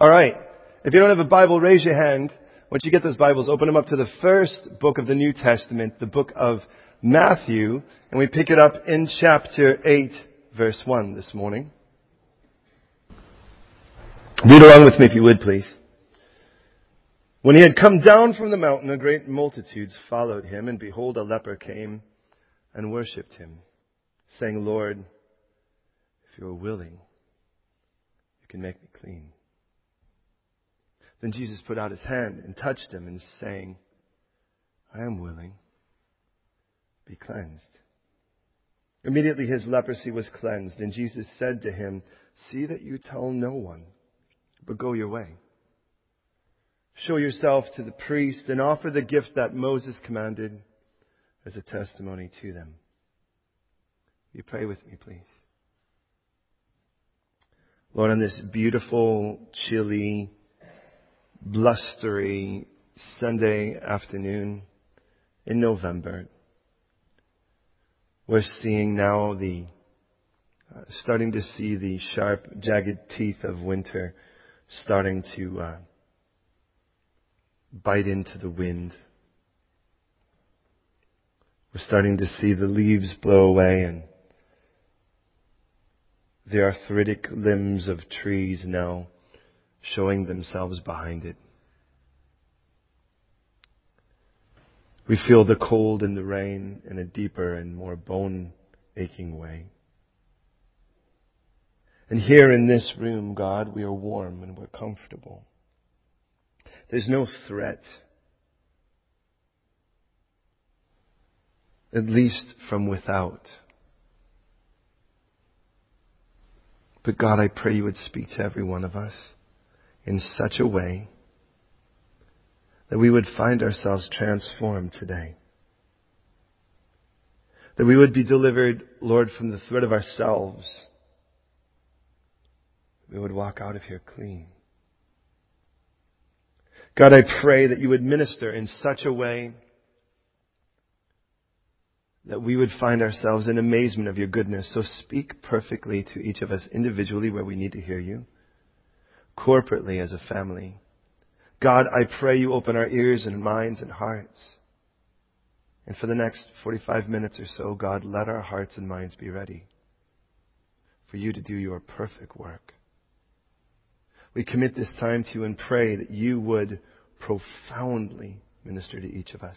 All right. If you don't have a Bible, raise your hand. Once you get those Bibles, open them up to the first book of the New Testament, the book of Matthew, and we pick it up in chapter 8, verse 1 this morning. Read along with me if you would, please. When he had come down from the mountain, a great multitudes followed him, and behold, a leper came and worshipped him, saying, Lord, if you are willing, you can make me clean. Then Jesus put out his hand and touched him, and saying, I am willing, be cleansed. Immediately his leprosy was cleansed, and Jesus said to him, See that you tell no one, but go your way. Show yourself to the priest and offer the gift that Moses commanded as a testimony to them. You pray with me, please? Lord, on this beautiful, chilly, blustery Sunday afternoon in November, we're seeing now the, uh, starting to see the sharp, jagged teeth of winter starting to uh, bite into the wind. We're starting to see the leaves blow away and the arthritic limbs of trees now showing themselves behind it. We feel the cold and the rain in a deeper and more bone aching way. And here in this room, God, we are warm and we're comfortable. There's no threat. At least from without. But God, I pray you would speak to every one of us in such a way that we would find ourselves transformed today. That we would be delivered, Lord, from the threat of ourselves. We would walk out of here clean. God, I pray that you would minister in such a way that we would find ourselves in amazement of your goodness. So speak perfectly to each of us individually where we need to hear you, corporately as a family. God, I pray you open our ears and minds and hearts. And for the next 45 minutes or so, God, let our hearts and minds be ready for you to do your perfect work. We commit this time to you and pray that you would profoundly minister to each of us.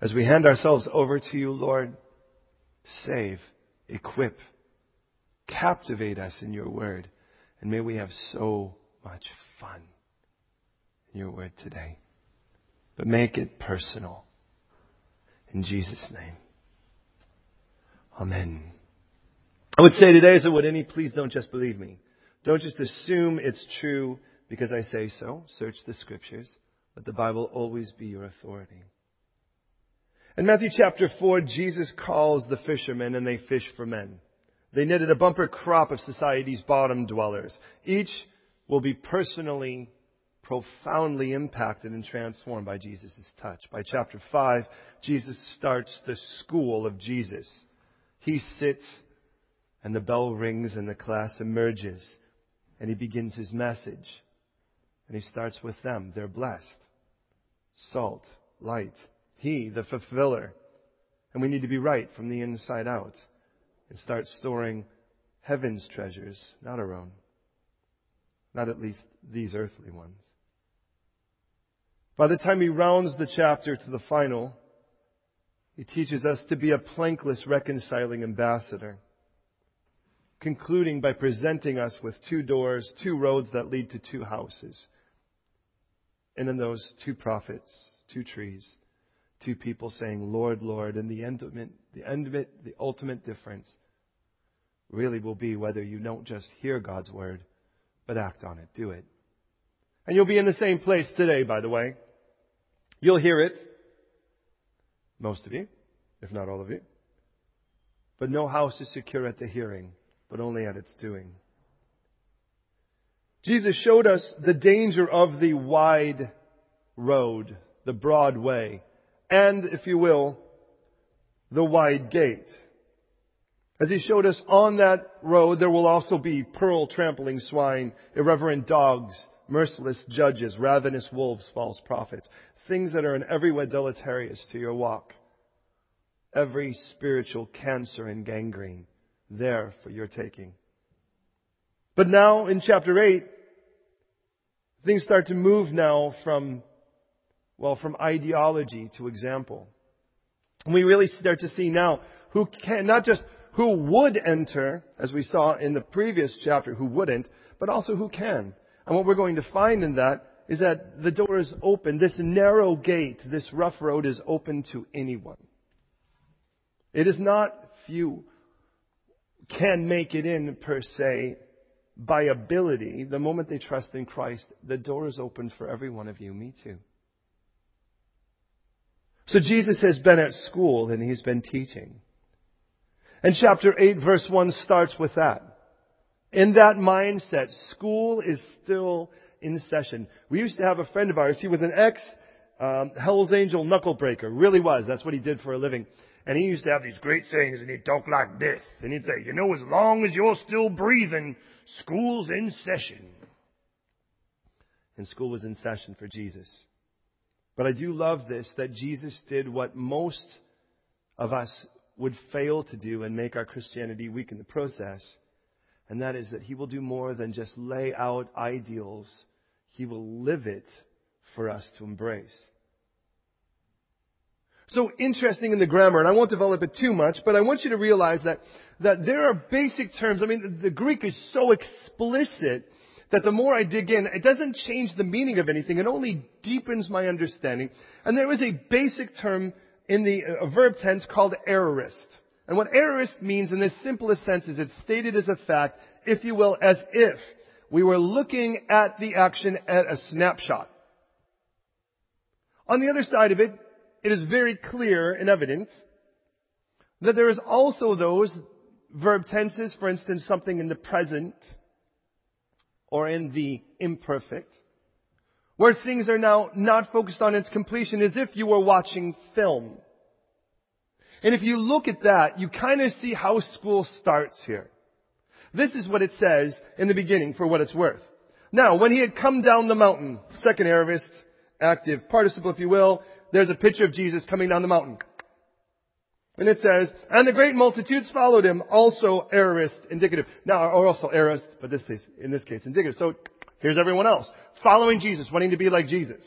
As we hand ourselves over to you, Lord, save, equip, captivate us in your word, and may we have so much fun in your word today. But make it personal. In Jesus' name. Amen. I would say today as I would any, please don't just believe me. Don't just assume it's true because I say so. Search the scriptures. Let the Bible always be your authority. In Matthew chapter 4, Jesus calls the fishermen and they fish for men. They knitted a bumper crop of society's bottom dwellers. Each will be personally, profoundly impacted and transformed by Jesus' touch. By chapter 5, Jesus starts the school of Jesus. He sits and the bell rings and the class emerges and he begins his message. And he starts with them. They're blessed. Salt, light, he, the fulfiller. And we need to be right from the inside out and start storing heaven's treasures, not our own. Not at least these earthly ones. By the time he rounds the chapter to the final, he teaches us to be a plankless reconciling ambassador, concluding by presenting us with two doors, two roads that lead to two houses. And in those two prophets, two trees, two people saying, Lord, Lord, and the ultimate, the ultimate difference really will be whether you don't just hear God's word, but act on it. Do it. And you'll be in the same place today, by the way. You'll hear it. Most of you, if not all of you. But no house is secure at the hearing, but only at its doing. Jesus showed us the danger of the wide road, the broad way and, if you will, the wide gate. As he showed us on that road, there will also be pearl trampling swine, irreverent dogs, merciless judges, ravenous wolves, false prophets. Things that are in every way deleterious to your walk. Every spiritual cancer and gangrene there for your taking. But now in chapter 8, things start to move now from, well, from ideology to example. And we really start to see now who can, not just who would enter, as we saw in the previous chapter, who wouldn't, but also who can. And what we're going to find in that is that the door is open. This narrow gate, this rough road is open to anyone. It is not few can make it in per se by ability. The moment they trust in Christ, the door is open for every one of you, me too. So Jesus has been at school and he's been teaching. And chapter 8 verse 1 starts with that. In that mindset, school is still in session. We used to have a friend of ours, he was an ex um, Hell's Angel knuckle breaker, really was. That's what he did for a living. And he used to have these great sayings and he'd talk like this. And he'd say, you know, as long as you're still breathing, school's in session. And school was in session for Jesus. But I do love this, that Jesus did what most of us would fail to do and make our Christianity weak in the process. And that is that he will do more than just lay out ideals. He will live it for us to embrace. So interesting in the grammar, and I won't develop it too much, but I want you to realize that, that there are basic terms. I mean, the Greek is so explicit that the more I dig in, it doesn't change the meaning of anything. It only deepens my understanding. And there is a basic term in the verb tense called aorist. And what aorist means in the simplest sense is it's stated as a fact, if you will, as if we were looking at the action at a snapshot. On the other side of it, it is very clear and evident that there is also those verb tenses, for instance, something in the present or in the imperfect, where things are now not focused on its completion as if you were watching film. And if you look at that, you kind of see how school starts here. This is what it says in the beginning for what it's worth. Now, when he had come down the mountain, second aorist, active participle if you will, there's a picture of Jesus coming down the mountain. And it says, and the great multitudes followed him, also aorist, indicative. Now, or also aorist, but this case, in this case, indicative. So, here's everyone else. Following Jesus, wanting to be like Jesus.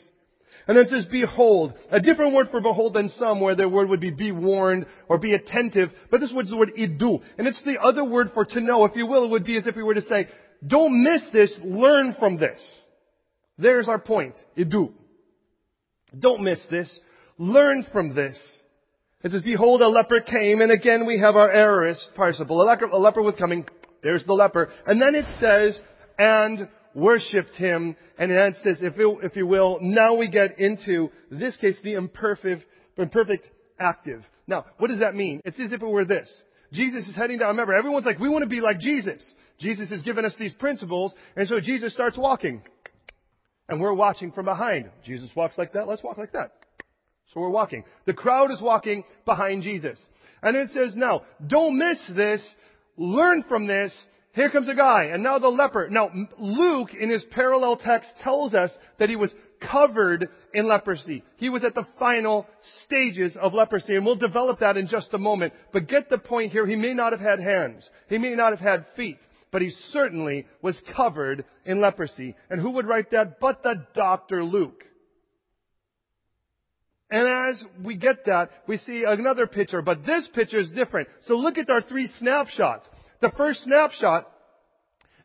And then it says, behold. A different word for behold than some, where the word would be be warned or be attentive. But this word's the word idu. And it's the other word for to know, if you will. It would be as if we were to say, don't miss this, learn from this. There's our point. Idu. Don't miss this. Learn from this. It says, behold, a leper came, and again we have our aorist participle. A leper, a leper was coming. There's the leper. And then it says, and worshipped him. And it says, if, it, if you will, now we get into, this case, the imperfect, imperfect active. Now, what does that mean? It's as if it were this. Jesus is heading down. Remember, everyone's like, we want to be like Jesus. Jesus has given us these principles, and so Jesus starts walking. And we're watching from behind. Jesus walks like that, let's walk like that. So we're walking. The crowd is walking behind Jesus. And it says, now, don't miss this, learn from this, here comes a guy, and now the leper. Now, Luke, in his parallel text, tells us that he was covered in leprosy. He was at the final stages of leprosy, and we'll develop that in just a moment. But get the point here, he may not have had hands. He may not have had feet but he certainly was covered in leprosy. And who would write that but the doctor Luke? And as we get that, we see another picture, but this picture is different. So look at our three snapshots. The first snapshot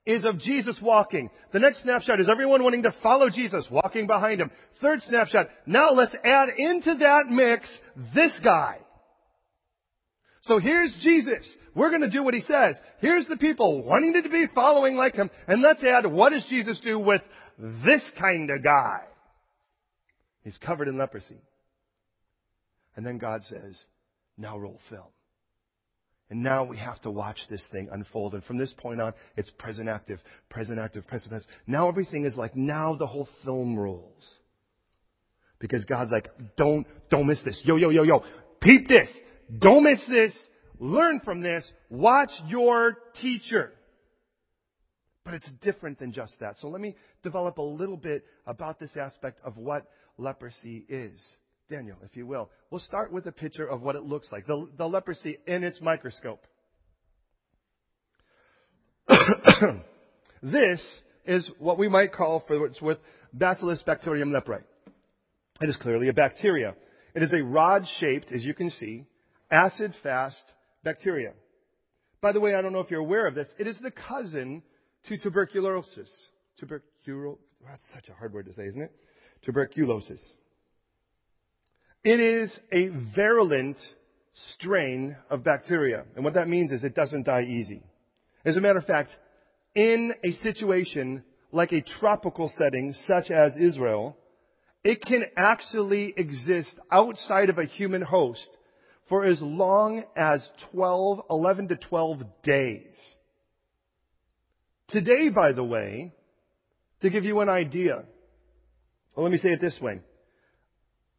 is of Jesus walking. The next snapshot is everyone wanting to follow Jesus, walking behind him. Third snapshot, now let's add into that mix this guy. So here's Jesus. We're going to do what he says. Here's the people wanting to be following like him. And let's add, what does Jesus do with this kind of guy? He's covered in leprosy. And then God says, now roll film. And now we have to watch this thing unfold. And from this point on, it's present active, present active, present active. Now everything is like, now the whole film rolls. Because God's like, don't, don't miss this. Yo, yo, yo, yo. Peep this. Don't miss this. learn from this, watch your teacher. But it's different than just that. So let me develop a little bit about this aspect of what leprosy is. Daniel, if you will. We'll start with a picture of what it looks like. The, the leprosy in its microscope. this is what we might call, for what's with Bacillus bacterium leprae. It is clearly a bacteria. It is a rod-shaped, as you can see, acid-fast bacteria. By the way, I don't know if you're aware of this. It is the cousin to tuberculosis. Tuberculo, that's such a hard word to say, isn't it? Tuberculosis. It is a virulent strain of bacteria. And what that means is it doesn't die easy. As a matter of fact, in a situation like a tropical setting such as Israel, it can actually exist outside of a human host for as long as 12, 11 to 12 days. Today, by the way, to give you an idea, well, let me say it this way.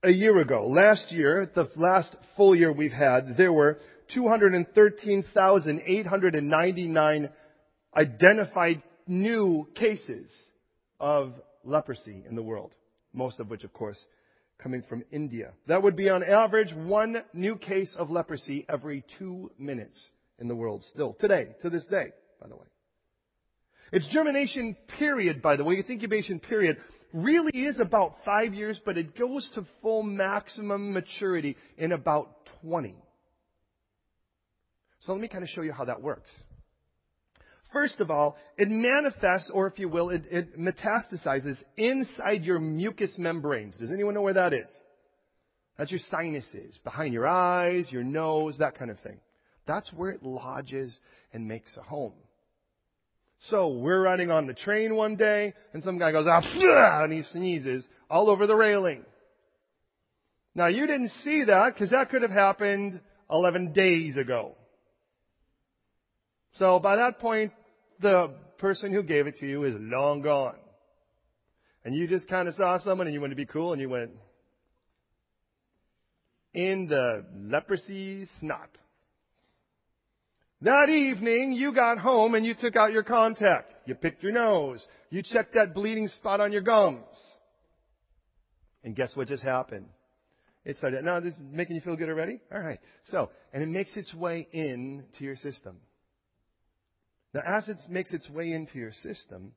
A year ago, last year, the last full year we've had, there were 213,899 identified new cases of leprosy in the world. Most of which, of course, coming from India. That would be on average one new case of leprosy every two minutes in the world still. Today, to this day, by the way. Its germination period, by the way, its incubation period, really is about five years, but it goes to full maximum maturity in about 20. So let me kind of show you how that works. First of all, it manifests, or if you will, it, it metastasizes inside your mucous membranes. Does anyone know where that is? That's your sinuses, behind your eyes, your nose, that kind of thing. That's where it lodges and makes a home. So we're running on the train one day, and some guy goes, ah, and he sneezes all over the railing. Now you didn't see that because that could have happened 11 days ago. So by that point, the person who gave it to you is long gone. And you just kind of saw someone and you wanted to be cool and you went, in the leprosy snot. That evening, you got home and you took out your contact. You picked your nose. You checked that bleeding spot on your gums. And guess what just happened? It started, now this is making you feel good already? Alright. So, and it makes its way into your system. Now, as it makes its way into your system,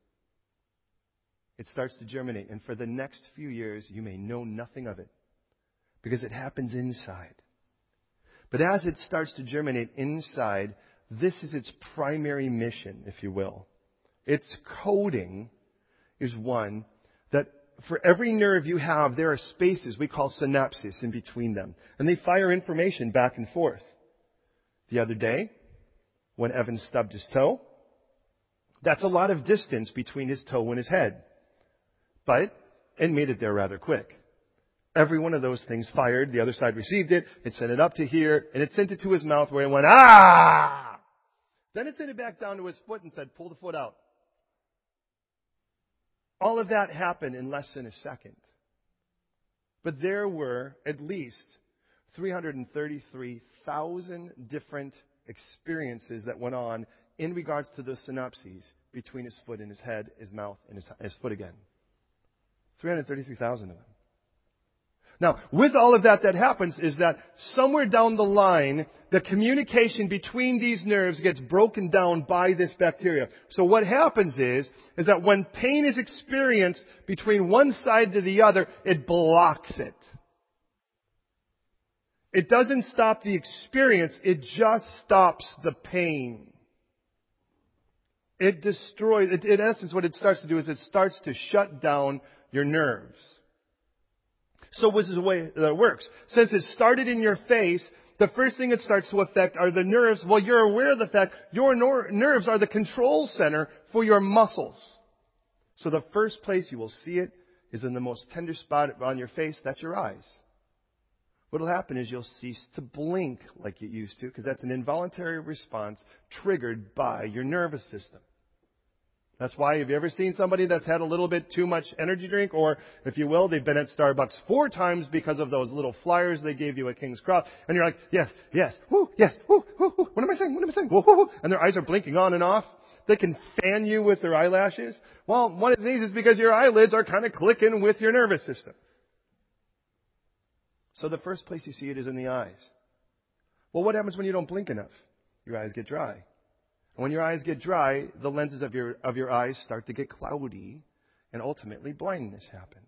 it starts to germinate. And for the next few years, you may know nothing of it because it happens inside. But as it starts to germinate inside, this is its primary mission, if you will. Its coding is one that for every nerve you have, there are spaces we call synapses in between them. And they fire information back and forth. The other day, when Evan stubbed his toe. That's a lot of distance between his toe and his head. But it made it there rather quick. Every one of those things fired, the other side received it, it sent it up to here, and it sent it to his mouth where it went, ah! Then it sent it back down to his foot and said, pull the foot out. All of that happened in less than a second. But there were at least 333,000 different experiences that went on in regards to the synapses between his foot and his head, his mouth, and his, his foot again. 333,000 of them. Now, with all of that that happens is that somewhere down the line, the communication between these nerves gets broken down by this bacteria. So what happens is, is that when pain is experienced between one side to the other, it blocks it. It doesn't stop the experience, it just stops the pain. It destroys, it, in essence, what it starts to do is it starts to shut down your nerves. So this is the way that it works. Since it started in your face, the first thing it starts to affect are the nerves. Well, you're aware of the fact your nerves are the control center for your muscles. So the first place you will see it is in the most tender spot on your face. That's your eyes. What'll happen is you'll cease to blink like you used to because that's an involuntary response triggered by your nervous system. That's why, have you ever seen somebody that's had a little bit too much energy drink, or if you will, they've been at Starbucks four times because of those little flyers they gave you at King's Cross, and you're like, yes, yes, whoo, yes, whoo, whoo, whoo, what am I saying, what am I saying, whoo, whoo, whoo, and their eyes are blinking on and off. They can fan you with their eyelashes. Well, one of these is because your eyelids are kind of clicking with your nervous system. So the first place you see it is in the eyes. Well, what happens when you don't blink enough? Your eyes get dry. And when your eyes get dry, the lenses of your, of your eyes start to get cloudy, and ultimately blindness happens.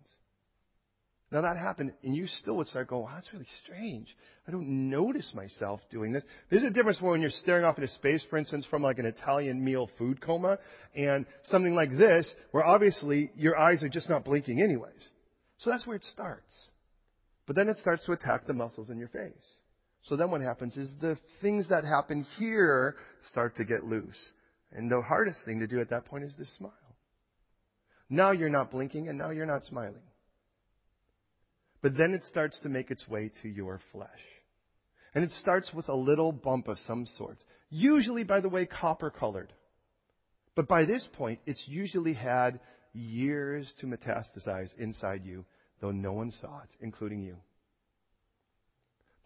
Now that happened, and you still would start going, wow, that's really strange. I don't notice myself doing this. There's a difference when you're staring off into space, for instance, from like an Italian meal food coma, and something like this, where obviously your eyes are just not blinking anyways. So that's where it starts. But then it starts to attack the muscles in your face. So then what happens is the things that happen here start to get loose. And the hardest thing to do at that point is to smile. Now you're not blinking and now you're not smiling. But then it starts to make its way to your flesh. And it starts with a little bump of some sort. Usually, by the way, copper colored. But by this point, it's usually had years to metastasize inside you, though no one saw it, including you.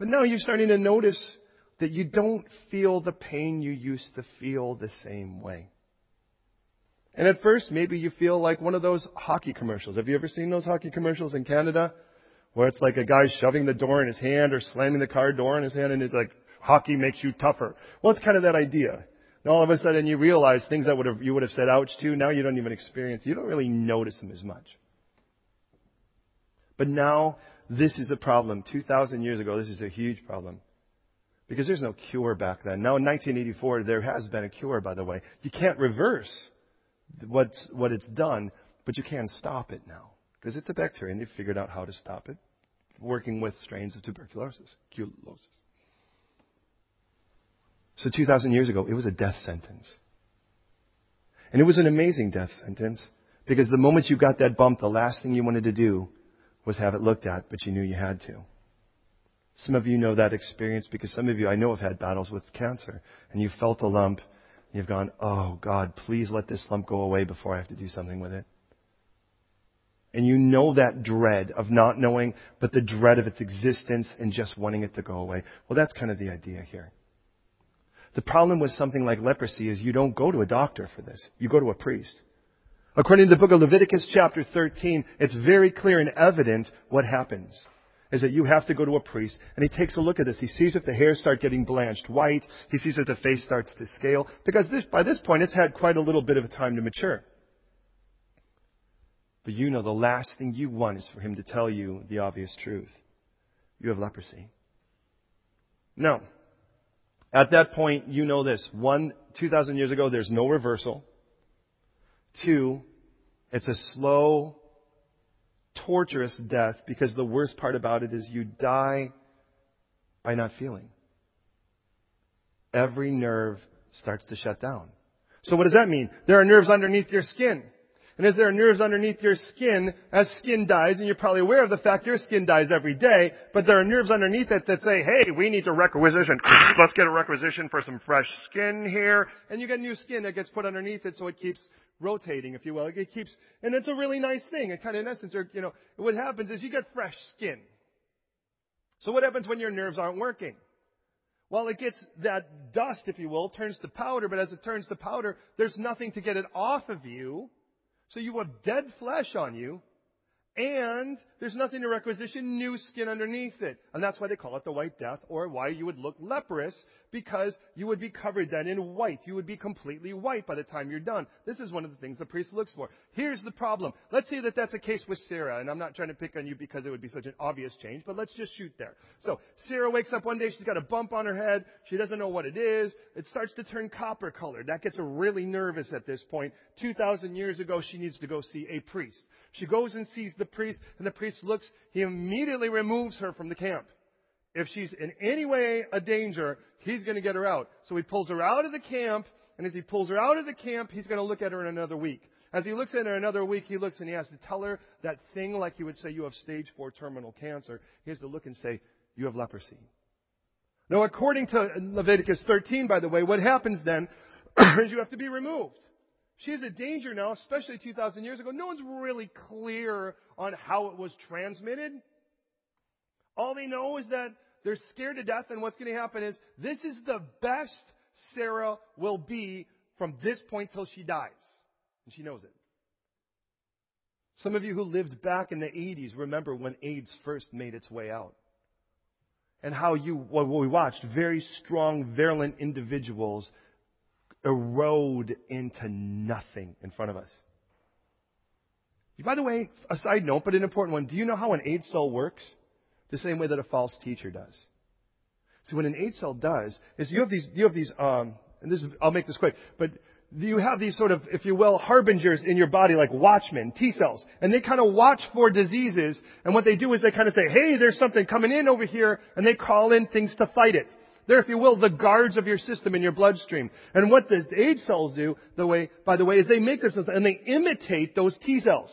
But now you're starting to notice that you don't feel the pain you used to feel the same way. And at first, maybe you feel like one of those hockey commercials. Have you ever seen those hockey commercials in Canada? Where it's like a guy shoving the door in his hand or slamming the car door in his hand and it's like, hockey makes you tougher. Well, it's kind of that idea. And all of a sudden you realize things that would have, you would have said ouch to, now you don't even experience, you don't really notice them as much. But now this is a problem. 2,000 years ago, this is a huge problem. Because there's no cure back then. Now in 1984, there has been a cure, by the way. You can't reverse what's, what it's done, but you can stop it now. Because it's a bacteria and they've figured out how to stop it, working with strains of tuberculosis. Tuberculosis. So 2,000 years ago, it was a death sentence. And it was an amazing death sentence because the moment you got that bump, the last thing you wanted to do was have it looked at, but you knew you had to. Some of you know that experience because some of you I know have had battles with cancer and you felt a lump and you've gone, oh God, please let this lump go away before I have to do something with it. And you know that dread of not knowing, but the dread of its existence and just wanting it to go away. Well, that's kind of the idea here. The problem with something like leprosy is you don't go to a doctor for this. You go to a priest. According to the book of Leviticus chapter 13, it's very clear and evident what happens. Is that you have to go to a priest and he takes a look at this. He sees if the hairs start getting blanched white. He sees if the face starts to scale. Because this, by this point, it's had quite a little bit of time to mature. But you know the last thing you want is for him to tell you the obvious truth. You have leprosy. No. At that point, you know this. One, 2,000 years ago, there's no reversal. Two, it's a slow, torturous death because the worst part about it is you die by not feeling. Every nerve starts to shut down. So what does that mean? There are nerves underneath your skin. And as there are nerves underneath your skin, as skin dies, and you're probably aware of the fact your skin dies every day, but there are nerves underneath it that say, hey, we need to requisition. Let's get a requisition for some fresh skin here. And you get new skin that gets put underneath it so it keeps rotating, if you will. It keeps, and it's a really nice thing. It kind of, in essence, or, you know, what happens is you get fresh skin. So what happens when your nerves aren't working? Well, it gets that dust, if you will, turns to powder, but as it turns to powder, there's nothing to get it off of you. So you have dead flesh on you, and there's nothing to requisition new skin underneath it. And that's why they call it the white death, or why you would look leprous, because you would be covered then in white. You would be completely white by the time you're done. This is one of the things the priest looks for. Here's the problem. Let's say that that's a case with Sarah, and I'm not trying to pick on you because it would be such an obvious change, but let's just shoot there. So, Sarah wakes up one day, she's got a bump on her head, she doesn't know what it is, it starts to turn copper colored. That gets her really nervous at this point. 2,000 years ago, she needs to go see a priest. She goes and sees priest, and the priest looks, he immediately removes her from the camp. If she's in any way a danger, he's going to get her out. So he pulls her out of the camp, and as he pulls her out of the camp, he's going to look at her in another week. As he looks at her in another week, he looks and he has to tell her that thing like he would say, you have stage four terminal cancer. He has to look and say, you have leprosy. Now, according to Leviticus 13, by the way, what happens then is you have to be removed. She's a danger now, especially 2,000 years ago. No one's really clear on how it was transmitted. All they know is that they're scared to death, and what's going to happen is this is the best Sarah will be from this point till she dies. And she knows it. Some of you who lived back in the 80s remember when AIDS first made its way out. And how you, what we watched, very strong, virulent individuals erode into nothing in front of us. By the way, a side note, but an important one. Do you know how an AIDS cell works? The same way that a false teacher does. See, what an AIDS cell does is you have these, you have these, um, and this is, I'll make this quick, but you have these sort of, if you will, harbingers in your body like watchmen, T cells. And they kind of watch for diseases. And what they do is they kind of say, hey, there's something coming in over here. And they call in things to fight it. They're, if you will, the guards of your system in your bloodstream. And what the AIDS cells do, the way, by the way, is they make themselves, and they imitate those T cells.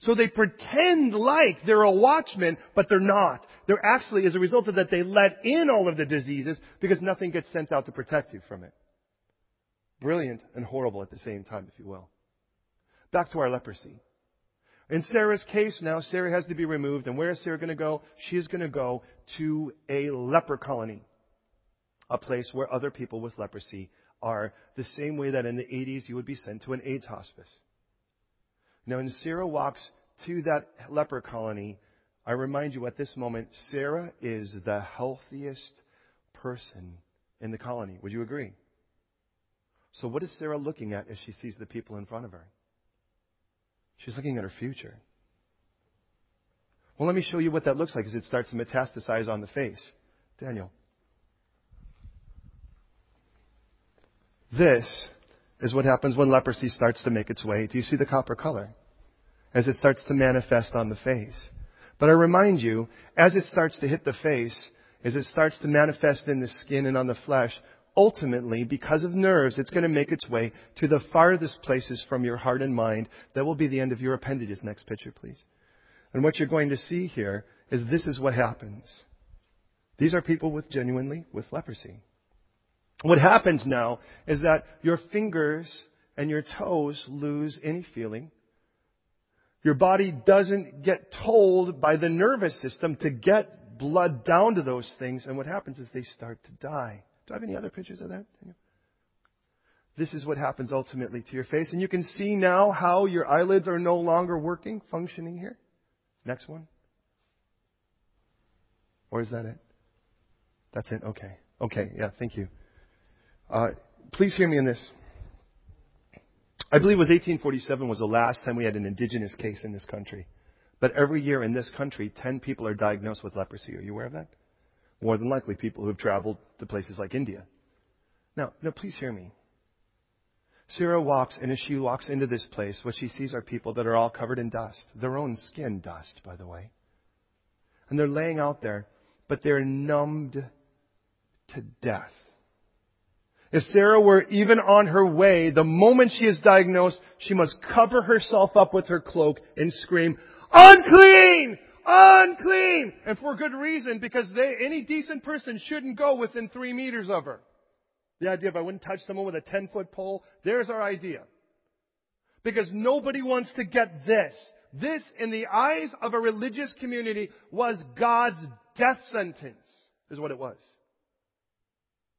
So they pretend like they're a watchman, but they're not. They're actually, as a result of that, they let in all of the diseases because nothing gets sent out to protect you from it. Brilliant and horrible at the same time, if you will. Back to our leprosy. In Sarah's case now, Sarah has to be removed, and where is Sarah going to go? She is going to go to a leper colony a place where other people with leprosy are, the same way that in the 80s you would be sent to an AIDS hospice. Now, when Sarah walks to that leper colony, I remind you at this moment, Sarah is the healthiest person in the colony. Would you agree? So, what is Sarah looking at as she sees the people in front of her? She's looking at her future. Well, let me show you what that looks like as it starts to metastasize on the face. Daniel. This is what happens when leprosy starts to make its way. Do you see the copper color? As it starts to manifest on the face. But I remind you, as it starts to hit the face, as it starts to manifest in the skin and on the flesh, ultimately, because of nerves, it's going to make its way to the farthest places from your heart and mind. That will be the end of your appendages. Next picture, please. And what you're going to see here is this is what happens. These are people with genuinely with leprosy. What happens now is that your fingers and your toes lose any feeling. Your body doesn't get told by the nervous system to get blood down to those things, and what happens is they start to die. Do I have any other pictures of that? This is what happens ultimately to your face, and you can see now how your eyelids are no longer working, functioning here. Next one. Or is that it? That's it? Okay. Okay, yeah, thank you. Uh, please hear me in this. I believe it was 1847 was the last time we had an indigenous case in this country. But every year in this country, 10 people are diagnosed with leprosy. Are you aware of that? More than likely people who have traveled to places like India. Now, now please hear me. Sarah walks, and as she walks into this place, what she sees are people that are all covered in dust. Their own skin dust, by the way. And they're laying out there, but they're numbed to death. If Sarah were even on her way, the moment she is diagnosed, she must cover herself up with her cloak and scream, unclean! Unclean! And for good reason, because they, any decent person shouldn't go within three meters of her. The idea of I wouldn't touch someone with a 10 foot pole, there's our idea. Because nobody wants to get this. This, in the eyes of a religious community, was God's death sentence, is what it was.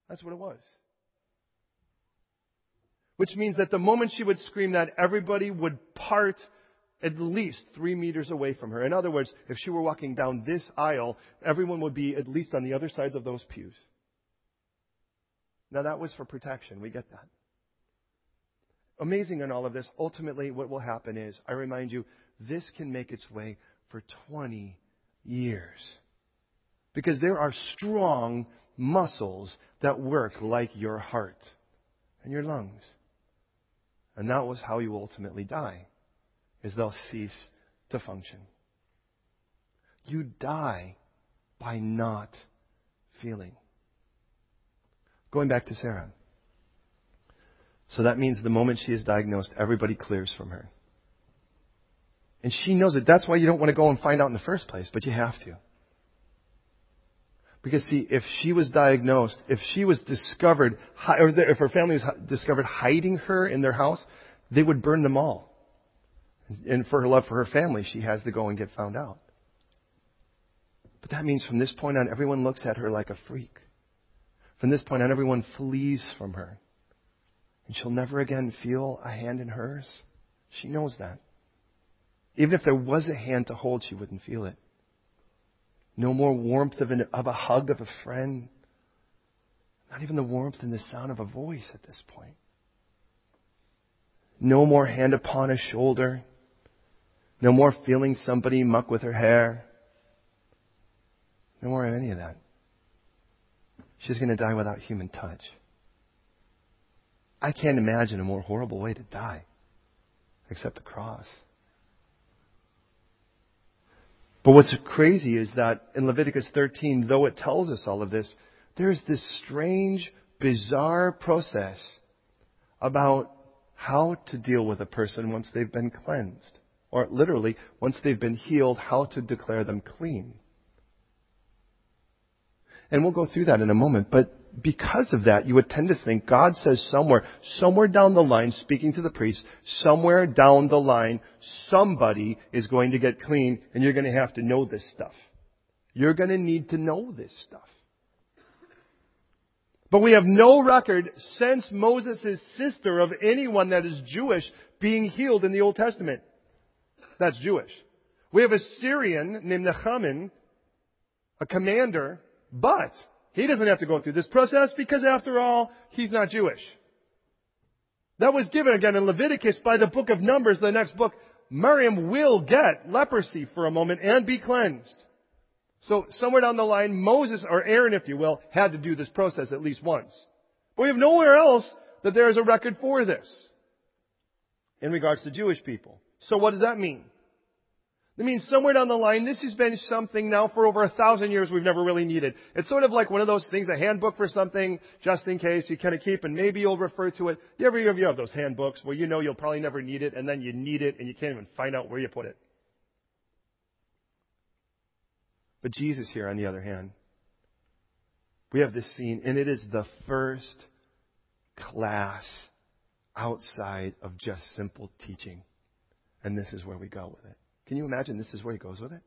That's what it was. Which means that the moment she would scream that, everybody would part at least three meters away from her. In other words, if she were walking down this aisle, everyone would be at least on the other sides of those pews. Now that was for protection. We get that. Amazing in all of this, ultimately what will happen is, I remind you, this can make its way for 20 years. Because there are strong muscles that work like your heart and your lungs. And that was how you ultimately die, is they'll cease to function. You die by not feeling. Going back to Sarah. So that means the moment she is diagnosed, everybody clears from her. And she knows it. That's why you don't want to go and find out in the first place, but you have to. Because see, if she was diagnosed, if she was discovered, or if her family was discovered hiding her in their house, they would burn them all. And for her love for her family, she has to go and get found out. But that means from this point on, everyone looks at her like a freak. From this point on, everyone flees from her. And she'll never again feel a hand in hers. She knows that. Even if there was a hand to hold, she wouldn't feel it. No more warmth of, an, of a hug of a friend. Not even the warmth and the sound of a voice at this point. No more hand upon a shoulder. No more feeling somebody muck with her hair. No more of any of that. She's going to die without human touch. I can't imagine a more horrible way to die except the cross. But what's crazy is that in Leviticus 13, though it tells us all of this, there's this strange, bizarre process about how to deal with a person once they've been cleansed. Or literally, once they've been healed, how to declare them clean. And we'll go through that in a moment. But because of that, you would tend to think God says somewhere, somewhere down the line, speaking to the priest, somewhere down the line, somebody is going to get clean and you're going to have to know this stuff. You're going to need to know this stuff. But we have no record since Moses' sister of anyone that is Jewish being healed in the Old Testament. That's Jewish. We have a Syrian named Naaman, a commander, but he doesn't have to go through this process because after all, he's not Jewish. That was given again in Leviticus by the book of Numbers, the next book. Miriam will get leprosy for a moment and be cleansed. So somewhere down the line, Moses, or Aaron if you will, had to do this process at least once. But we have nowhere else that there is a record for this in regards to Jewish people. So what does that mean? That means somewhere down the line, this has been something now for over a thousand years we've never really needed. It's sort of like one of those things, a handbook for something, just in case you kind of keep, and maybe you'll refer to it. You ever you have those handbooks where you know you'll probably never need it, and then you need it, and you can't even find out where you put it. But Jesus here, on the other hand, we have this scene, and it is the first class outside of just simple teaching. And this is where we go with it. Can you imagine this is where he goes with it?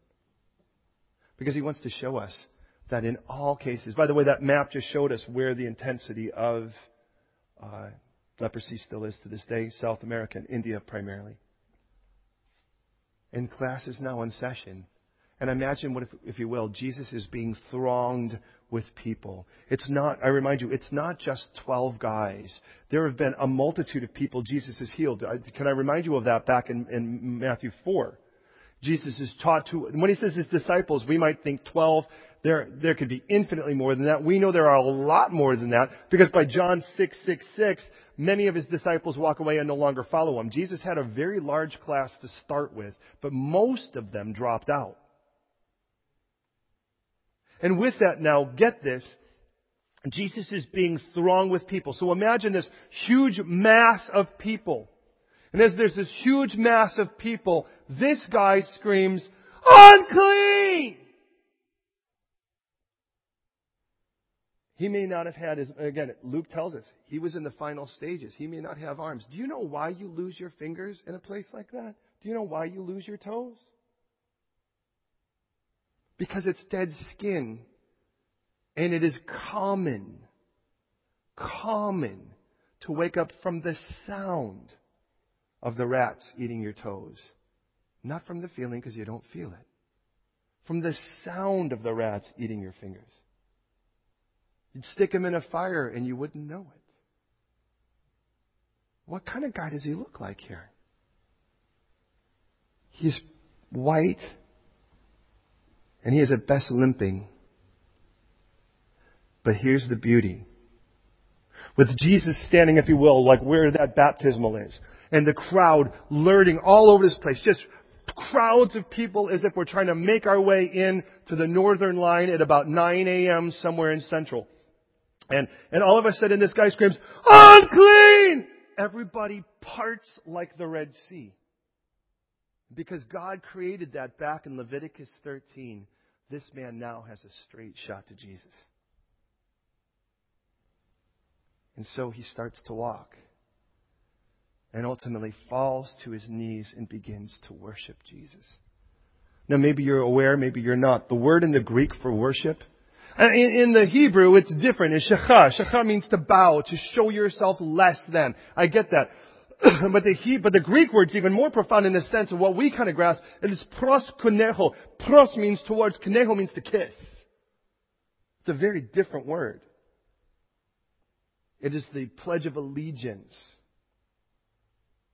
Because he wants to show us that in all cases, by the way, that map just showed us where the intensity of uh, leprosy still is to this day South America and India primarily. And class is now in session. And imagine what, if, if you will, Jesus is being thronged with people. It's not, I remind you, it's not just 12 guys. There have been a multitude of people Jesus has healed. Can I remind you of that back in, in Matthew 4? Jesus is taught to, when he says his disciples, we might think 12. There, there could be infinitely more than that. We know there are a lot more than that because by John 6, 6, 6, many of his disciples walk away and no longer follow him. Jesus had a very large class to start with, but most of them dropped out. And with that now, get this, Jesus is being thronged with people. So imagine this huge mass of people. And as there's this huge mass of people, this guy screams, unclean! He may not have had his, again, Luke tells us, he was in the final stages. He may not have arms. Do you know why you lose your fingers in a place like that? Do you know why you lose your toes? Because it's dead skin. And it is common, common to wake up from the sound of the rats eating your toes. Not from the feeling because you don't feel it. From the sound of the rats eating your fingers. You'd stick them in a fire and you wouldn't know it. What kind of guy does he look like here? He's white and he is at best limping. But here's the beauty. With Jesus standing, if you will, like where that baptismal is, and the crowd lurting all over this place, just crowds of people as if we're trying to make our way in to the northern line at about 9 a.m. somewhere in central. And, and all of a sudden this guy screams, unclean! Everybody parts like the Red Sea. Because God created that back in Leviticus 13, this man now has a straight shot to Jesus. And so he starts to walk. And ultimately falls to his knees and begins to worship Jesus. Now, maybe you're aware, maybe you're not. The word in the Greek for worship, in, the Hebrew, it's different. It's shecha. Shecha means to bow, to show yourself less than. I get that. but the he, but the Greek word's even more profound in the sense of what we kind of grasp. It is pros kuneho. Pros means towards, kuneho means to kiss. It's a very different word. It is the pledge of allegiance.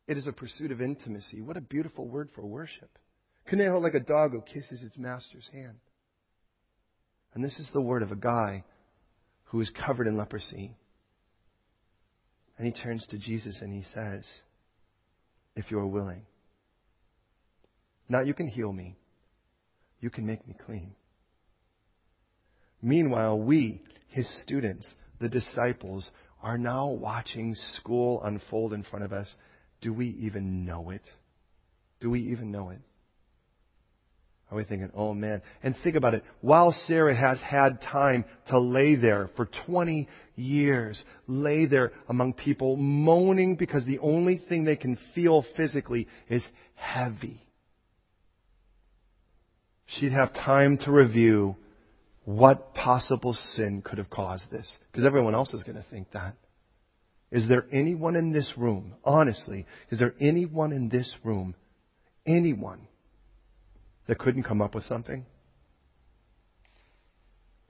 It is a pursuit of intimacy. What a beautiful word for worship. Kuneo like a dog who kisses its master's hand. And this is the word of a guy who is covered in leprosy. And he turns to Jesus and he says, If you are willing, not you can heal me, you can make me clean. Meanwhile, we, his students, the disciples, are now watching school unfold in front of us. Do we even know it? Do we even know it? Are we thinking, oh man? And think about it. While Sarah has had time to lay there for 20 years, lay there among people moaning because the only thing they can feel physically is heavy. She'd have time to review what possible sin could have caused this? Because everyone else is going to think that. Is there anyone in this room, honestly, is there anyone in this room, anyone, that couldn't come up with something?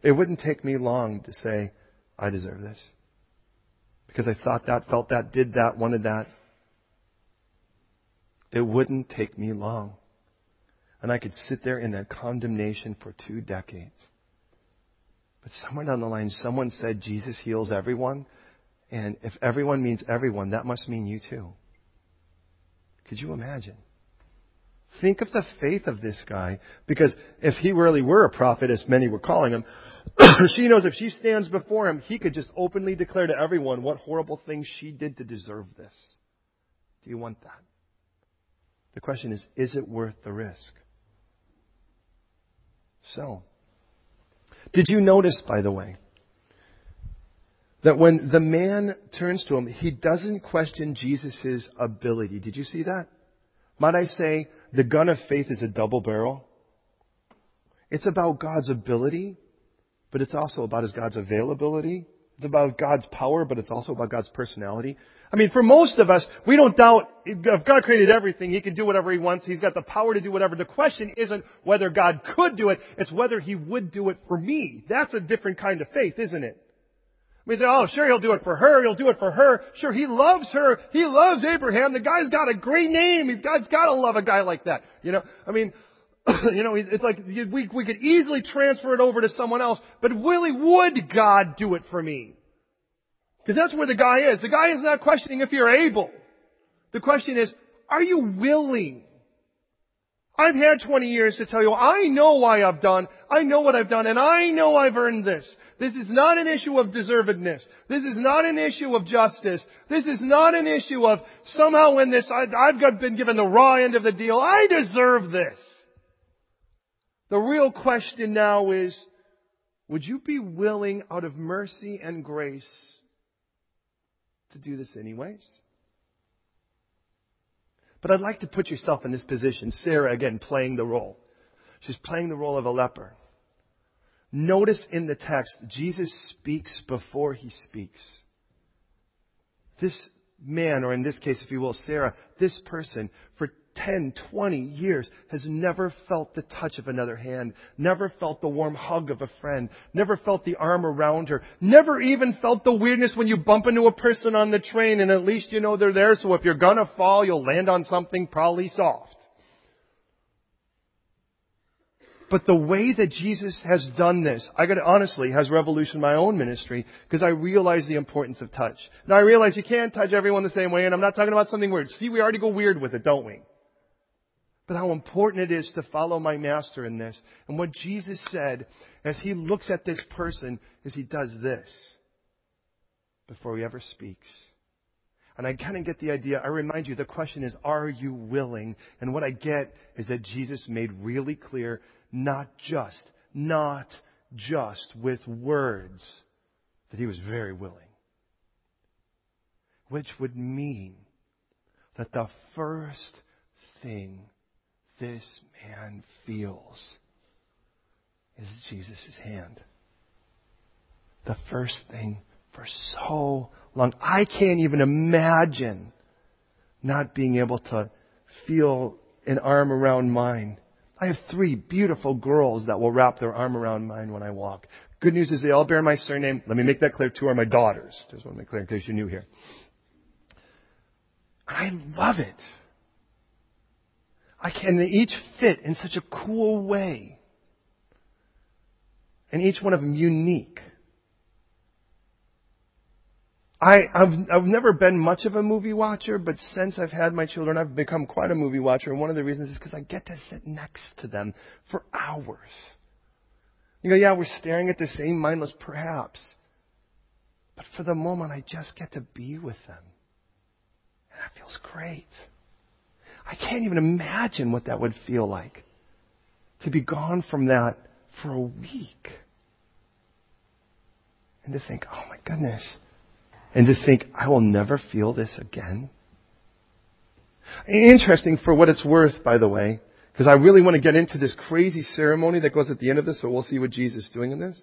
It wouldn't take me long to say, I deserve this. Because I thought that, felt that, did that, wanted that. It wouldn't take me long. And I could sit there in that condemnation for two decades. But somewhere down the line, someone said Jesus heals everyone. And if everyone means everyone, that must mean you too. Could you imagine? Think of the faith of this guy, because if he really were a prophet, as many were calling him, she knows if she stands before him, he could just openly declare to everyone what horrible things she did to deserve this. Do you want that? The question is, is it worth the risk? So, did you notice, by the way, that when the man turns to him, he doesn't question Jesus' ability. Did you see that? Might I say, the gun of faith is a double barrel? It's about God's ability, but it's also about God's availability. It's about God's power, but it's also about God's personality. I mean, for most of us, we don't doubt if God created everything, He can do whatever He wants. He's got the power to do whatever. The question isn't whether God could do it, it's whether He would do it for me. That's a different kind of faith, isn't it? We say, oh, sure, he'll do it for her. He'll do it for her. Sure, he loves her. He loves Abraham. The guy's got a great name. God's got to love a guy like that. You know, I mean, you know, it's like we, we could easily transfer it over to someone else, but really would God do it for me? Because that's where the guy is. The guy is not questioning if you're able. The question is, are you willing? I've had 20 years to tell you, I know why I've done, I know what I've done, and I know I've earned this. This is not an issue of deservedness. This is not an issue of justice. This is not an issue of somehow in this, I, I've been given the raw end of the deal. I deserve this. The real question now is, would you be willing out of mercy and grace to do this anyways. But I'd like to put yourself in this position. Sarah, again, playing the role. She's playing the role of a leper. Notice in the text, Jesus speaks before he speaks. This man, or in this case, if you will, Sarah, this person, for 10, 20 years has never felt the touch of another hand, never felt the warm hug of a friend, never felt the arm around her, never even felt the weirdness when you bump into a person on the train and at least you know they're there so if you're gonna fall you'll land on something probably soft. But the way that Jesus has done this, I got to honestly, has revolutionized my own ministry because I realize the importance of touch. Now I realize you can't touch everyone the same way, and I'm not talking about something weird. See, we already go weird with it, don't we? But how important it is to follow my master in this. And what Jesus said as he looks at this person is he does this before he ever speaks. And I kind of get the idea. I remind you, the question is, are you willing? And what I get is that Jesus made really clear, not just, not just with words, that he was very willing. Which would mean that the first thing this man feels is Jesus' hand. The first thing for so long. I can't even imagine not being able to feel an arm around mine. I have three beautiful girls that will wrap their arm around mine when I walk. Good news is they all bear my surname. Let me make that clear. Two are my daughters. Just want to make clear in case you're new here. I love it. I can, they each fit in such a cool way. And each one of them unique. I, have I've never been much of a movie watcher, but since I've had my children, I've become quite a movie watcher. And one of the reasons is because I get to sit next to them for hours. You go, yeah, we're staring at the same mindless perhaps. But for the moment, I just get to be with them. And that feels great. I can't even imagine what that would feel like to be gone from that for a week. And to think, oh my goodness, and to think, I will never feel this again. Interesting for what it's worth, by the way, because I really want to get into this crazy ceremony that goes at the end of this, so we'll see what Jesus is doing in this.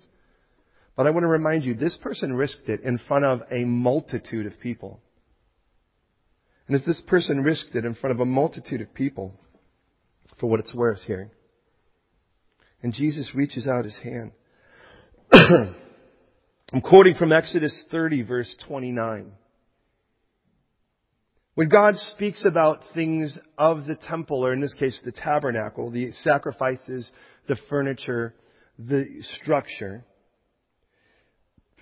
But I want to remind you, this person risked it in front of a multitude of people. And as this person risked it in front of a multitude of people, for what it's worth here, and Jesus reaches out his hand. I'm quoting from Exodus 30 verse 29. When God speaks about things of the temple, or in this case the tabernacle, the sacrifices, the furniture, the structure,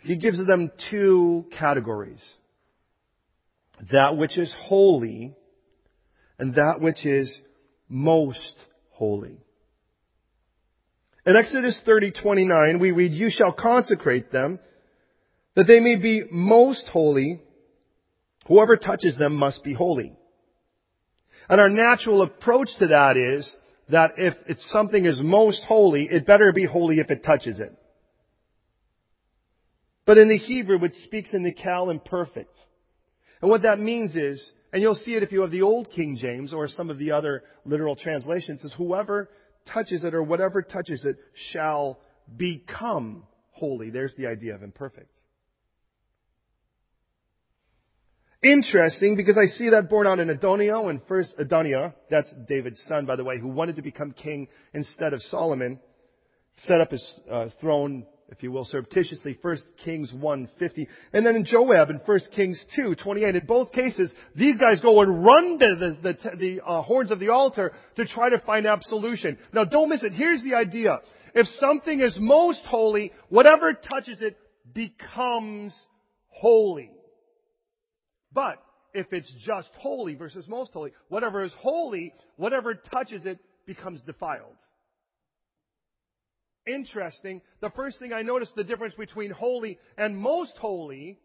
He gives them two categories. That which is holy and that which is most holy. In Exodus 30:29 we read, "You shall consecrate them that they may be most holy. Whoever touches them must be holy. And our natural approach to that is that if it's something is most holy, it better be holy if it touches it. But in the Hebrew, it speaks in the Qal imperfect. And what that means is, and you'll see it if you have the old King James or some of the other literal translations, is whoever touches it or whatever touches it shall become holy. There's the idea of imperfect. Interesting because I see that borne out in Adonio and first Adonijah, that's David's son, by the way, who wanted to become king instead of Solomon, set up his uh, throne, if you will, surreptitiously. First Kings 150, and then in Joab in First Kings 2.28. In both cases, these guys go and run to the the, the uh, horns of the altar to try to find absolution. Now, don't miss it. Here's the idea: if something is most holy, whatever touches it becomes holy. But if it's just holy versus most holy, whatever is holy, whatever touches it becomes defiled. Interesting. The first thing I noticed the difference between holy and most holy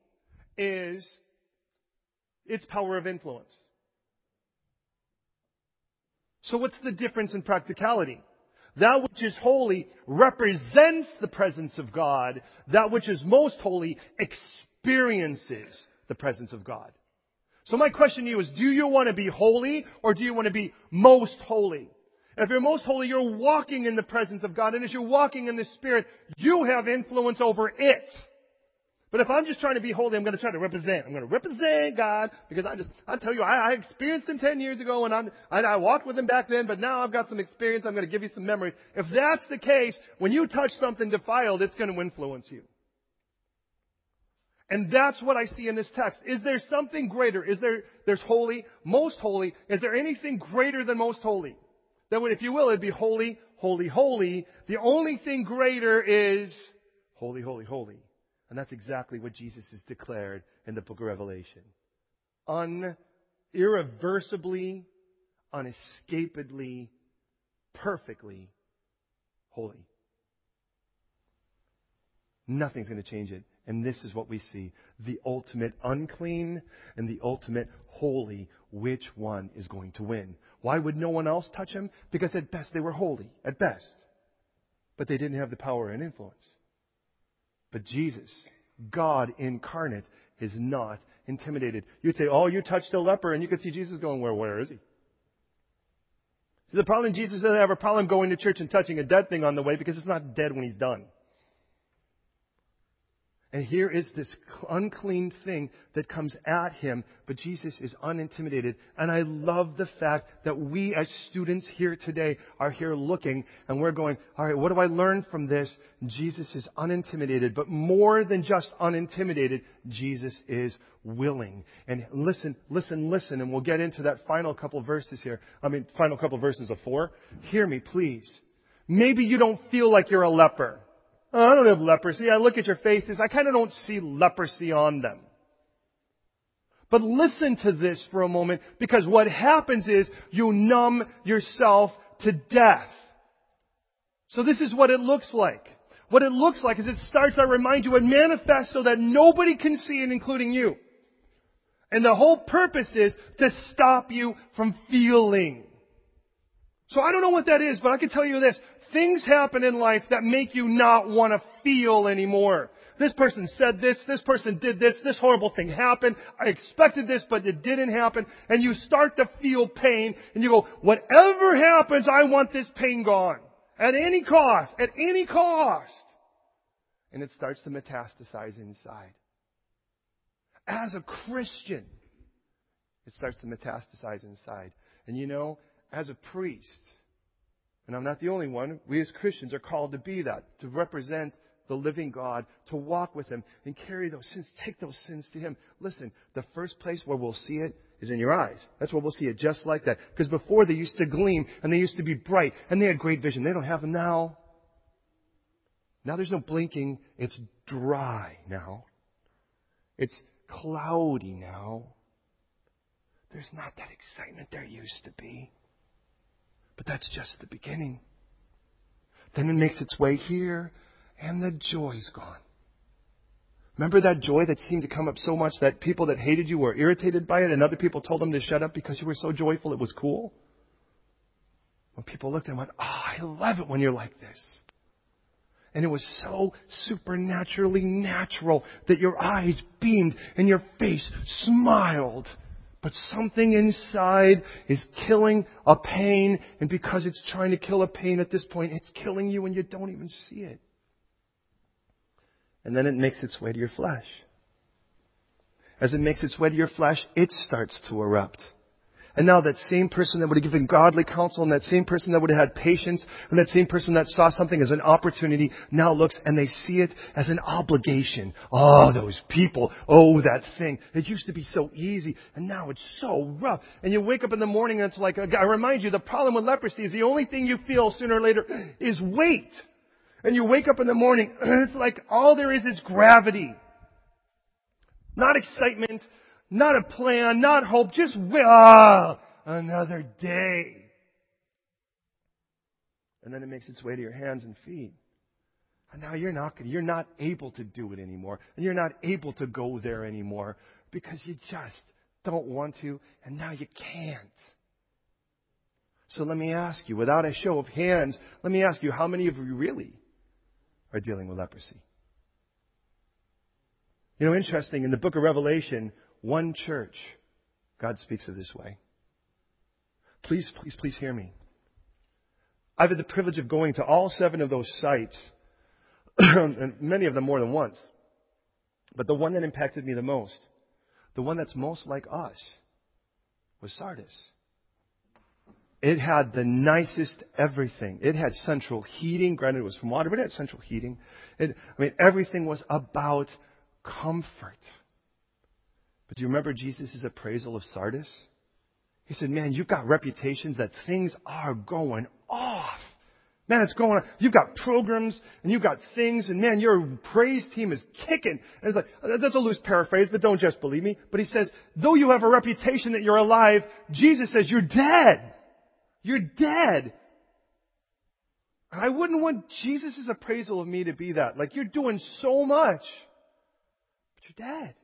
is its power of influence. So what's the difference in practicality? That which is holy represents the presence of God. That which is most holy experiences the presence of God. So my question to you is, do you want to be holy or do you want to be most holy? If you're most holy, you're walking in the presence of God. And as you're walking in the Spirit, you have influence over it. But if I'm just trying to be holy, I'm going to try to represent. I'm going to represent God because I just, I tell you, I, I experienced Him 10 years ago and I'm, I, I walked with Him back then, but now I've got some experience. I'm going to give you some memories. If that's the case, when you touch something defiled, it's going to influence you. And that's what I see in this text. Is there something greater? Is there, there's holy, most holy. Is there anything greater than most holy? That would, if you will, it'd be holy, holy, holy. The only thing greater is holy, holy, holy. And that's exactly what Jesus has declared in the book of Revelation. Un, irreversibly, unescapably, perfectly holy. Nothing's going to change it. And this is what we see the ultimate unclean and the ultimate holy. Which one is going to win? Why would no one else touch him? Because at best they were holy, at best. But they didn't have the power and influence. But Jesus, God incarnate, is not intimidated. You'd say, oh, you touched a leper, and you could see Jesus going, where, where is he? See, the problem, Jesus doesn't have a problem going to church and touching a dead thing on the way because it's not dead when he's done. And here is this unclean thing that comes at him, but Jesus is unintimidated. And I love the fact that we as students here today are here looking and we're going, all right, what do I learn from this? Jesus is unintimidated, but more than just unintimidated, Jesus is willing. And listen, listen, listen, and we'll get into that final couple verses here. I mean, final couple verses of four. Hear me, please. Maybe you don't feel like you're a leper. Oh, I don't have leprosy. I look at your faces. I kind of don't see leprosy on them. But listen to this for a moment because what happens is you numb yourself to death. So this is what it looks like. What it looks like is it starts, I remind you, it manifests so that nobody can see it, including you. And the whole purpose is to stop you from feeling. So I don't know what that is, but I can tell you this. Things happen in life that make you not want to feel anymore. This person said this, this person did this, this horrible thing happened, I expected this, but it didn't happen, and you start to feel pain, and you go, whatever happens, I want this pain gone. At any cost, at any cost. And it starts to metastasize inside. As a Christian, it starts to metastasize inside. And you know, as a priest, and I'm not the only one. We as Christians are called to be that, to represent the living God, to walk with Him and carry those sins, take those sins to Him. Listen, the first place where we'll see it is in your eyes. That's where we'll see it just like that. Because before they used to gleam and they used to be bright and they had great vision. They don't have them now. Now there's no blinking. It's dry now. It's cloudy now. There's not that excitement there used to be. But that's just the beginning. Then it makes its way here, and the joy's gone. Remember that joy that seemed to come up so much that people that hated you were irritated by it, and other people told them to shut up because you were so joyful it was cool? When people looked and went, Oh, I love it when you're like this. And it was so supernaturally natural that your eyes beamed and your face smiled but something inside is killing a pain, and because it's trying to kill a pain at this point, it's killing you and you don't even see it. And then it makes its way to your flesh. As it makes its way to your flesh, it starts to erupt. And now that same person that would have given godly counsel and that same person that would have had patience and that same person that saw something as an opportunity now looks and they see it as an obligation. Oh, those people. Oh, that thing. It used to be so easy and now it's so rough. And you wake up in the morning and it's like, I remind you, the problem with leprosy is the only thing you feel sooner or later is weight. And you wake up in the morning and it's like all there is is gravity. Not excitement, not a plan, not hope, just, ah, another day. And then it makes its way to your hands and feet. And now you're not, you're not able to do it anymore. And you're not able to go there anymore because you just don't want to, and now you can't. So let me ask you, without a show of hands, let me ask you, how many of you really are dealing with leprosy? You know, interesting, in the book of Revelation, one church. God speaks of this way. Please, please, please hear me. I've had the privilege of going to all seven of those sites, and many of them more than once. But the one that impacted me the most, the one that's most like us, was Sardis. It had the nicest everything. It had central heating. Granted, it was from water, but it had central heating. It, I mean, everything was about comfort. But do you remember Jesus' appraisal of Sardis? He said, Man, you've got reputations that things are going off. Man, it's going on. You've got programs and you've got things, and man, your praise team is kicking. And it's like, that's a loose paraphrase, but don't just believe me. But he says, though you have a reputation that you're alive, Jesus says, you're dead. You're dead. And I wouldn't want Jesus' appraisal of me to be that. Like, you're doing so much, but you're dead.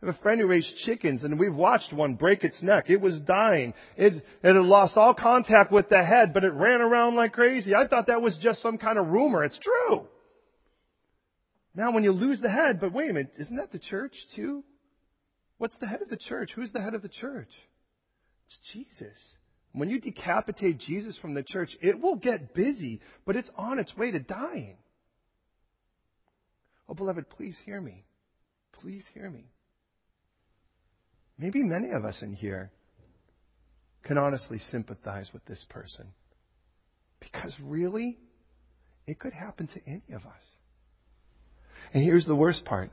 Have a friend who raised chickens and we've watched one break its neck. It was dying. It, it had lost all contact with the head, but it ran around like crazy. I thought that was just some kind of rumor. It's true. Now when you lose the head, but wait a minute, isn't that the church too? What's the head of the church? Who's the head of the church? It's Jesus. When you decapitate Jesus from the church, it will get busy, but it's on its way to dying. Oh, beloved, please hear me. Please hear me. Maybe many of us in here can honestly sympathize with this person. Because really, it could happen to any of us. And here's the worst part.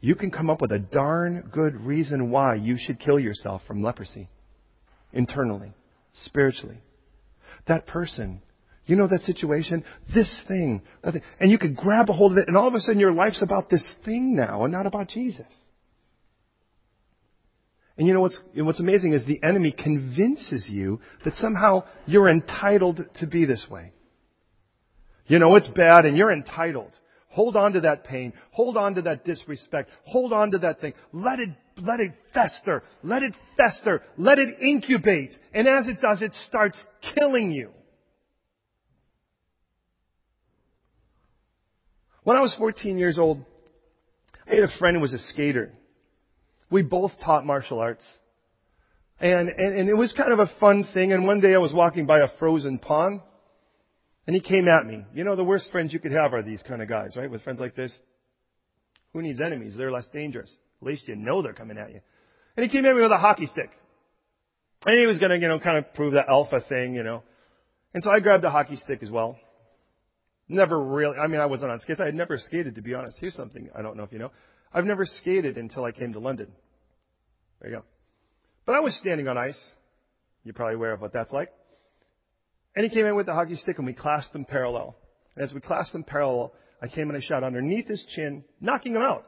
You can come up with a darn good reason why you should kill yourself from leprosy. Internally. Spiritually. That person. You know that situation? This thing. And you could grab a hold of it and all of a sudden your life's about this thing now and not about Jesus. And you know what's, what's amazing is the enemy convinces you that somehow you're entitled to be this way. You know it's bad and you're entitled. Hold on to that pain. Hold on to that disrespect. Hold on to that thing. Let it, let it fester. Let it fester. Let it incubate. And as it does, it starts killing you. When I was 14 years old, I had a friend who was a skater. We both taught martial arts. And, and, and it was kind of a fun thing. And one day I was walking by a frozen pond. And he came at me. You know, the worst friends you could have are these kind of guys, right? With friends like this. Who needs enemies? They're less dangerous. At least you know they're coming at you. And he came at me with a hockey stick. And he was gonna, you know, kind of prove the alpha thing, you know. And so I grabbed the hockey stick as well. Never really, I mean, I wasn't on skates. I had never skated, to be honest. Here's something I don't know if you know. I've never skated until I came to London. There you go. But I was standing on ice. You're probably aware of what that's like. And he came in with the hockey stick and we clasped them parallel. And as we clasped them parallel, I came and I shot underneath his chin, knocking him out.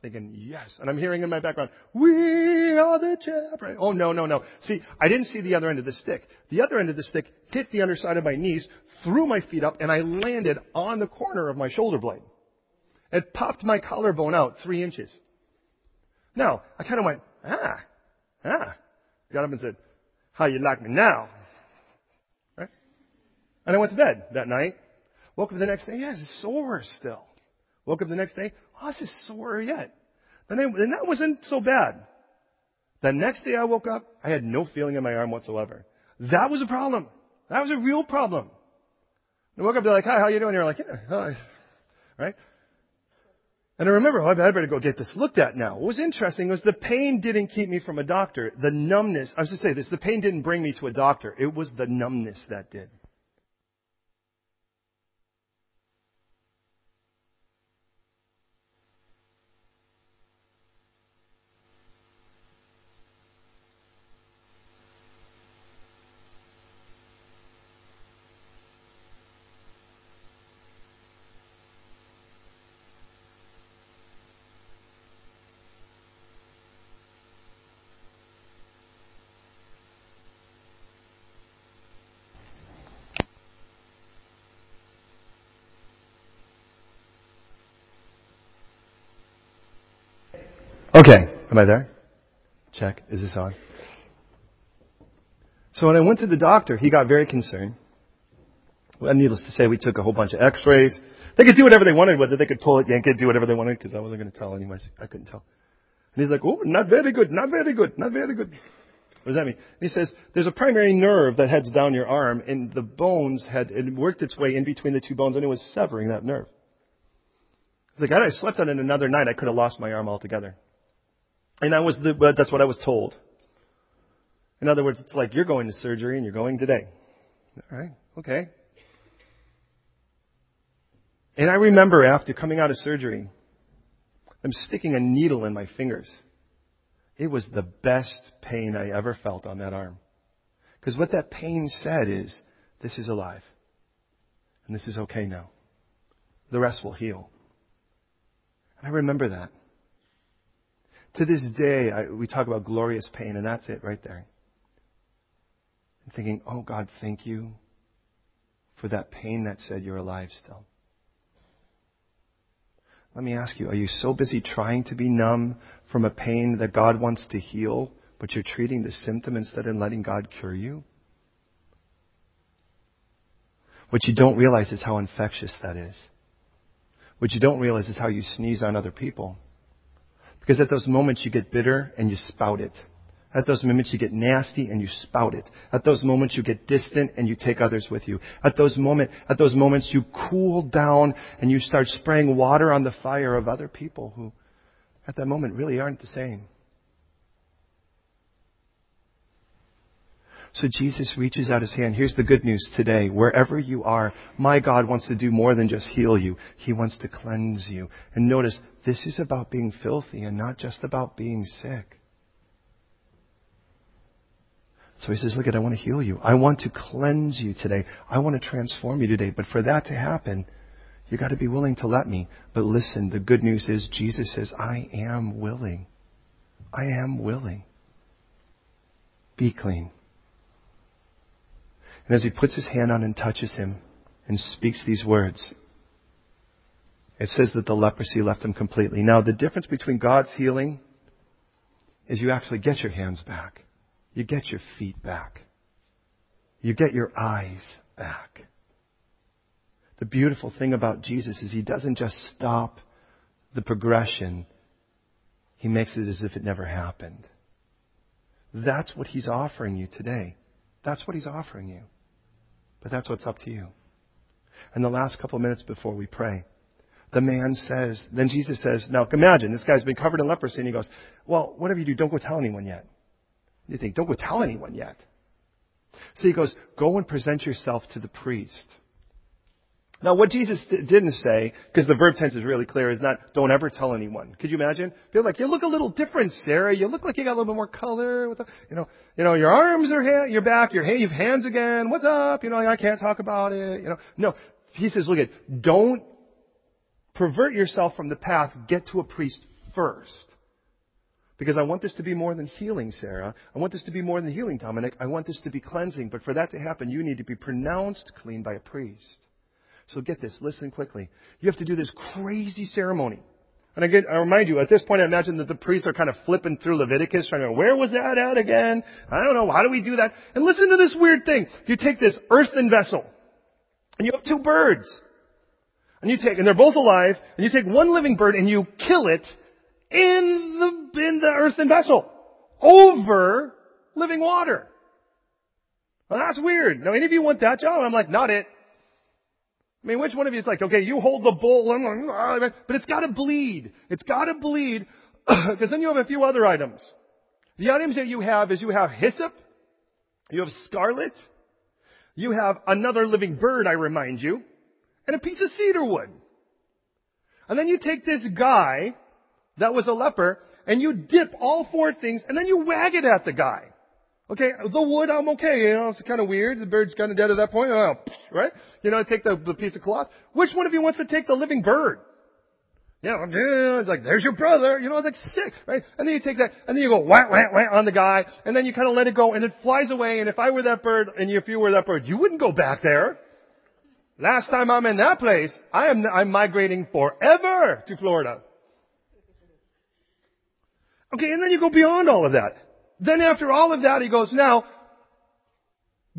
Thinking, yes. And I'm hearing in my background, we are the champions. Oh, no, no, no. See, I didn't see the other end of the stick. The other end of the stick hit the underside of my knees, threw my feet up, and I landed on the corner of my shoulder blade. It popped my collarbone out three inches. Now, I kind of went, ah, ah. Got up and said, how you like me now? Right? And I went to bed that night. Woke up the next day, yeah, it's sore still. Woke up the next day, oh, this is sore yet. And, then, and that wasn't so bad. The next day I woke up, I had no feeling in my arm whatsoever. That was a problem. That was a real problem. I woke up, they're like, hi, how you doing? You're like, yeah, hi. Right? And I remember, oh, I better go get this looked at now. What was interesting was the pain didn't keep me from a doctor. The numbness, I to say this, the pain didn't bring me to a doctor. It was the numbness that did. Okay. Am I there? Check. Is this on? So when I went to the doctor, he got very concerned. Well, needless to say, we took a whole bunch of x-rays. They could do whatever they wanted it. They could pull it, yank it, do whatever they wanted because I wasn't going to tell anyways. I couldn't tell. And he's like, oh, not very good, not very good, not very good. What does that mean? He says, there's a primary nerve that heads down your arm and the bones had, it worked its way in between the two bones and it was severing that nerve. He's like, had I slept on it another night, I could have lost my arm altogether. And that was the, that's what I was told. In other words, it's like you're going to surgery and you're going today. All right, okay. And I remember after coming out of surgery, I'm sticking a needle in my fingers. It was the best pain I ever felt on that arm. Because what that pain said is, this is alive. And this is okay now. The rest will heal. And I remember that. To this day, I, we talk about glorious pain, and that's it right there. And thinking, oh God, thank you for that pain that said you're alive still. Let me ask you, are you so busy trying to be numb from a pain that God wants to heal, but you're treating the symptom instead of letting God cure you? What you don't realize is how infectious that is. What you don't realize is how you sneeze on other people. Because at those moments you get bitter and you spout it. At those moments you get nasty and you spout it. At those moments you get distant and you take others with you. At those moment, at those moments you cool down and you start spraying water on the fire of other people who at that moment really aren't the same. So Jesus reaches out his hand. Here's the good news today. Wherever you are, my God wants to do more than just heal you. He wants to cleanse you. And notice, this is about being filthy and not just about being sick. So he says, look at, I want to heal you. I want to cleanse you today. I want to transform you today. But for that to happen, you got to be willing to let me. But listen, the good news is Jesus says, I am willing. I am willing. Be clean. And as he puts his hand on and touches him and speaks these words, it says that the leprosy left him completely. Now, the difference between God's healing is you actually get your hands back. You get your feet back. You get your eyes back. The beautiful thing about Jesus is he doesn't just stop the progression. He makes it as if it never happened. That's what he's offering you today. That's what he's offering you. But that's what's up to you. And the last couple of minutes before we pray, the man says, then Jesus says, now imagine this guy's been covered in leprosy and he goes, well, whatever you do, don't go tell anyone yet. You think, don't go tell anyone yet. So he goes, go and present yourself to the priest. Now, what Jesus didn't say, because the verb tense is really clear, is not don't ever tell anyone. Could you imagine? Feel like you look a little different, Sarah. You look like you got a little bit more color. With the, you know, you know, your arms are ha- your back, your you have hands again. What's up? You know, I can't talk about it. You know, no. He says, look at, don't pervert yourself from the path. Get to a priest first. Because I want this to be more than healing, Sarah. I want this to be more than healing, Dominic. I want this to be cleansing. But for that to happen, you need to be pronounced clean by a priest. So get this, listen quickly. You have to do this crazy ceremony. And again, I remind you, at this point, I imagine that the priests are kind of flipping through Leviticus, trying to go, where was that at again? I don't know, how do we do that? And listen to this weird thing. You take this earthen vessel, and you have two birds. And you take, and they're both alive, and you take one living bird and you kill it in the, in the earthen vessel. Over living water. Well, that's weird. Now, any of you want that job? I'm like, not it. I mean, which one of you is like, okay, you hold the bull, but it's got to bleed. It's got to bleed because then you have a few other items. The items that you have is you have hyssop, you have scarlet, you have another living bird, I remind you, and a piece of cedar wood. And then you take this guy that was a leper and you dip all four things and then you wag it at the guy. Okay, the wood, I'm okay. You know, it's kind of weird. The bird's kind of dead at that point. Oh, right? You know, I take the, the piece of cloth. Which one of you wants to take the living bird? Yeah, it's like, there's your brother. You know, it's like sick, right? And then you take that, and then you go whack, whack, whack on the guy, and then you kind of let it go, and it flies away, and if I were that bird, and if you were that bird, you wouldn't go back there. Last time I'm in that place, I am, I'm migrating forever to Florida. Okay, and then you go beyond all of that. Then after all of that, he goes, now,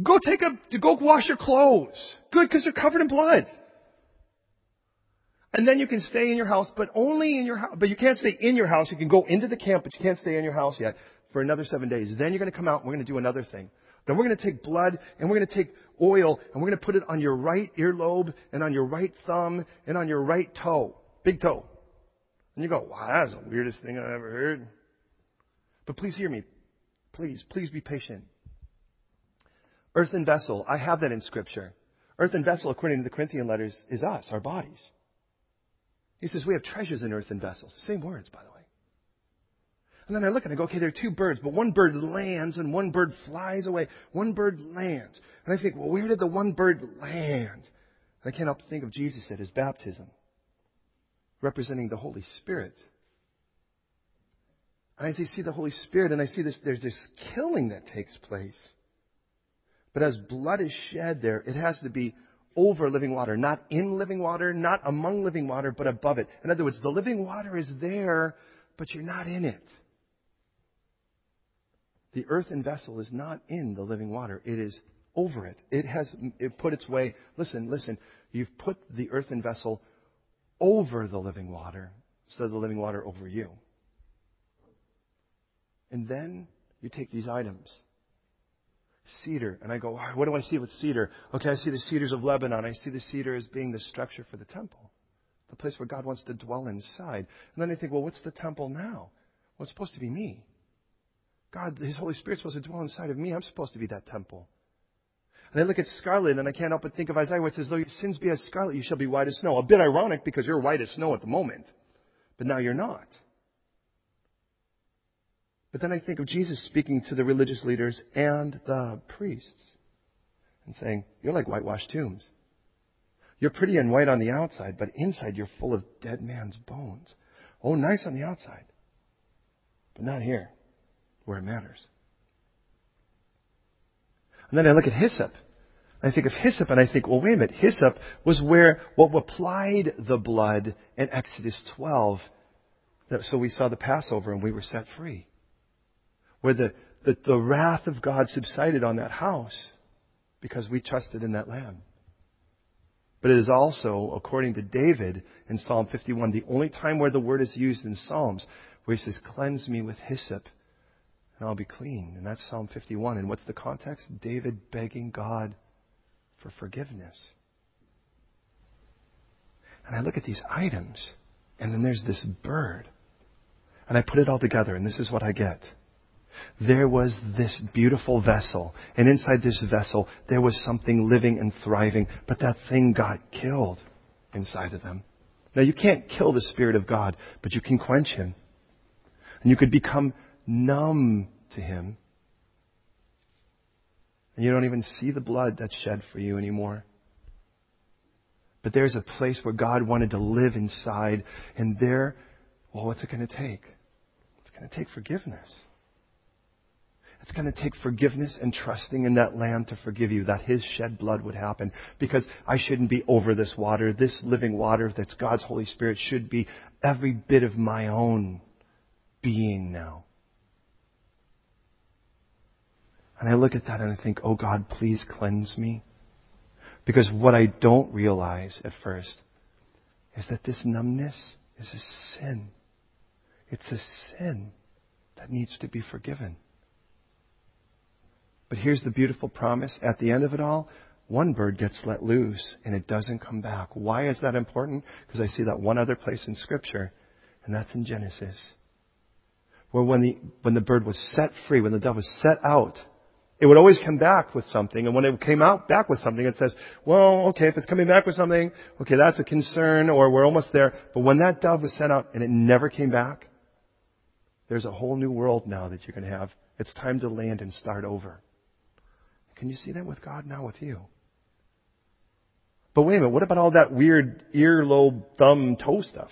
go take a, go wash your clothes. Good, because they're covered in blood. And then you can stay in your house, but only in your house. But you can't stay in your house. You can go into the camp, but you can't stay in your house yet for another seven days. Then you're going to come out and we're going to do another thing. Then we're going to take blood and we're going to take oil and we're going to put it on your right earlobe and on your right thumb and on your right toe. Big toe. And you go, wow, that's the weirdest thing I've ever heard. But please hear me. Please, please be patient. Earthen vessel, I have that in Scripture. Earthen vessel, according to the Corinthian letters, is us, our bodies. He says we have treasures in earthen vessels. Same words, by the way. And then I look and I go, okay, there are two birds, but one bird lands and one bird flies away. One bird lands. And I think, well, where did the one bird land? And I can't help but think of Jesus at his baptism, representing the Holy Spirit. And I see the Holy Spirit and I see this, there's this killing that takes place. But as blood is shed there, it has to be over living water, not in living water, not among living water, but above it. In other words, the living water is there, but you're not in it. The earthen vessel is not in the living water. It is over it. It has it put its way. Listen, listen. You've put the earthen vessel over the living water so the living water over you. And then you take these items. Cedar. And I go, what do I see with cedar? Okay, I see the cedars of Lebanon. I see the cedar as being the structure for the temple. The place where God wants to dwell inside. And then I think, well, what's the temple now? Well, it's supposed to be me. God, His Holy Spirit's supposed to dwell inside of me. I'm supposed to be that temple. And I look at scarlet, and I can't help but think of Isaiah where it says, though your sins be as scarlet, you shall be white as snow. A bit ironic because you're white as snow at the moment. But now you're not. But then I think of Jesus speaking to the religious leaders and the priests and saying, You're like whitewashed tombs. You're pretty and white on the outside, but inside you're full of dead man's bones. Oh, nice on the outside, but not here, where it matters. And then I look at hyssop. I think of hyssop and I think, well, wait a minute. Hyssop was where what applied the blood in Exodus 12. So we saw the Passover and we were set free. Where the, the, the wrath of God subsided on that house because we trusted in that lamb. But it is also, according to David in Psalm 51, the only time where the word is used in Psalms where he says, Cleanse me with hyssop and I'll be clean. And that's Psalm 51. And what's the context? David begging God for forgiveness. And I look at these items, and then there's this bird. And I put it all together, and this is what I get. There was this beautiful vessel, and inside this vessel, there was something living and thriving, but that thing got killed inside of them. Now, you can't kill the Spirit of God, but you can quench Him. And you could become numb to Him. And you don't even see the blood that's shed for you anymore. But there's a place where God wanted to live inside, and there, well, what's it going to take? It's going to take forgiveness. It's going to take forgiveness and trusting in that Lamb to forgive you, that His shed blood would happen. Because I shouldn't be over this water. This living water that's God's Holy Spirit should be every bit of my own being now. And I look at that and I think, oh God, please cleanse me. Because what I don't realize at first is that this numbness is a sin. It's a sin that needs to be forgiven. But here's the beautiful promise. At the end of it all, one bird gets let loose and it doesn't come back. Why is that important? Because I see that one other place in Scripture, and that's in Genesis. Where when the, when the bird was set free, when the dove was set out, it would always come back with something. And when it came out back with something, it says, well, okay, if it's coming back with something, okay, that's a concern or we're almost there. But when that dove was sent out and it never came back, there's a whole new world now that you can have. It's time to land and start over. Can you see that with God now with you? But wait a minute, what about all that weird earlobe, thumb, toe stuff?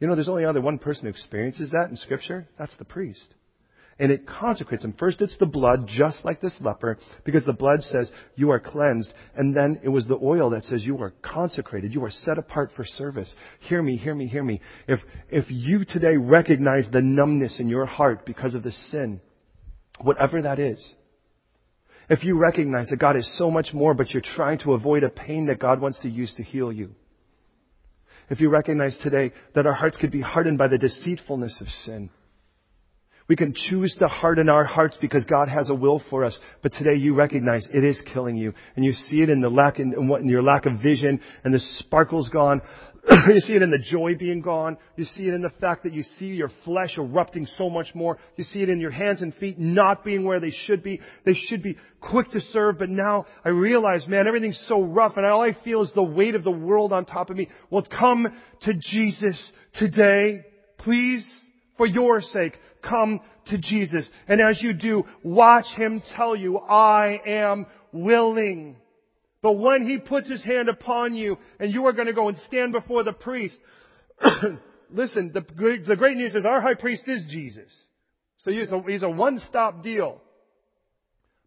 You know, there's only other one person who experiences that in Scripture. That's the priest and it consecrates him. First it's the blood, just like this leper, because the blood says you are cleansed. And then it was the oil that says you are consecrated. You are set apart for service. Hear me, hear me, hear me. If, if you today recognize the numbness in your heart because of the sin, whatever that is, if you recognize that God is so much more, but you're trying to avoid a pain that God wants to use to heal you, if you recognize today that our hearts could be hardened by the deceitfulness of sin, we can choose to harden our hearts because God has a will for us. But today you recognize it is killing you. And you see it in the lack, in, in your lack of vision and the sparkle's gone. you see it in the joy being gone. You see it in the fact that you see your flesh erupting so much more. You see it in your hands and feet not being where they should be. They should be quick to serve, but now I realize, man, everything's so rough and all I feel is the weight of the world on top of me. Well, come to Jesus today, please, for your sake come to Jesus. And as you do, watch Him tell you, I am willing. But when He puts His hand upon you and you are going to go and stand before the priest, listen, the, the great news is our high priest is Jesus. So he's a, he's a one-stop deal.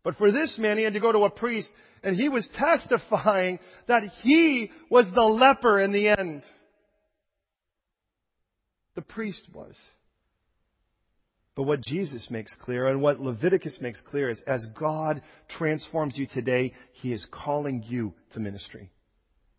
But for this man, he had to go to a priest and he was testifying that he was the leper in the end. The priest was. But what Jesus makes clear and what Leviticus makes clear is as God transforms you today, He is calling you to ministry.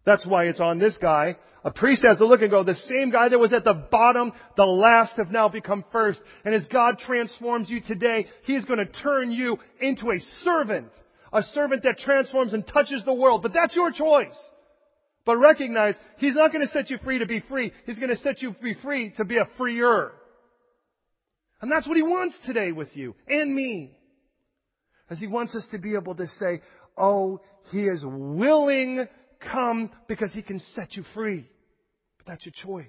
That's why it's on this guy. A priest has to look and go, the same guy that was at the bottom, the last have now become first. And as God transforms you today, He's going to turn you into a servant. A servant that transforms and touches the world. But that's your choice. But recognize, He's not going to set you free to be free. He's going to set you free, free to be a freer. And that's what He wants today with you and me. As He wants us to be able to say, oh, He is willing come because He can set you free. But that's your choice.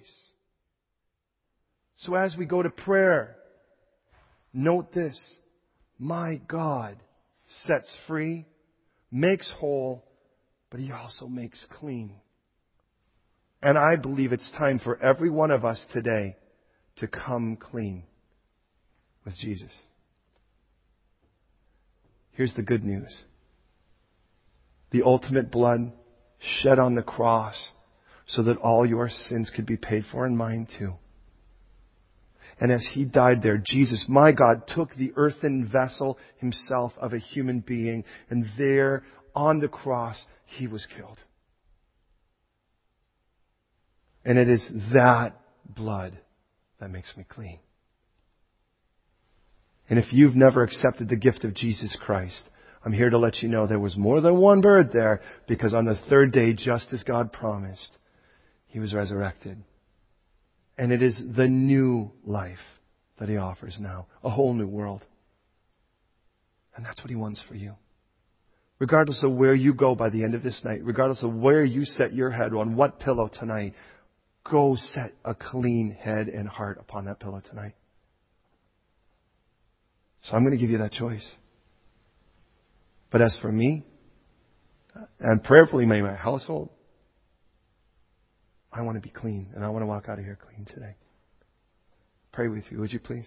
So as we go to prayer, note this. My God sets free, makes whole, but He also makes clean. And I believe it's time for every one of us today to come clean with Jesus. Here's the good news. The ultimate blood shed on the cross so that all your sins could be paid for and mine too. And as he died there, Jesus, my God, took the earthen vessel himself of a human being, and there on the cross, he was killed. And it is that blood that makes me clean. And if you've never accepted the gift of Jesus Christ, I'm here to let you know there was more than one bird there because on the third day, just as God promised, He was resurrected. And it is the new life that He offers now, a whole new world. And that's what He wants for you. Regardless of where you go by the end of this night, regardless of where you set your head on what pillow tonight, go set a clean head and heart upon that pillow tonight. So I'm going to give you that choice. But as for me, and prayerfully may my household, I want to be clean and I want to walk out of here clean today. Pray with you, would you please?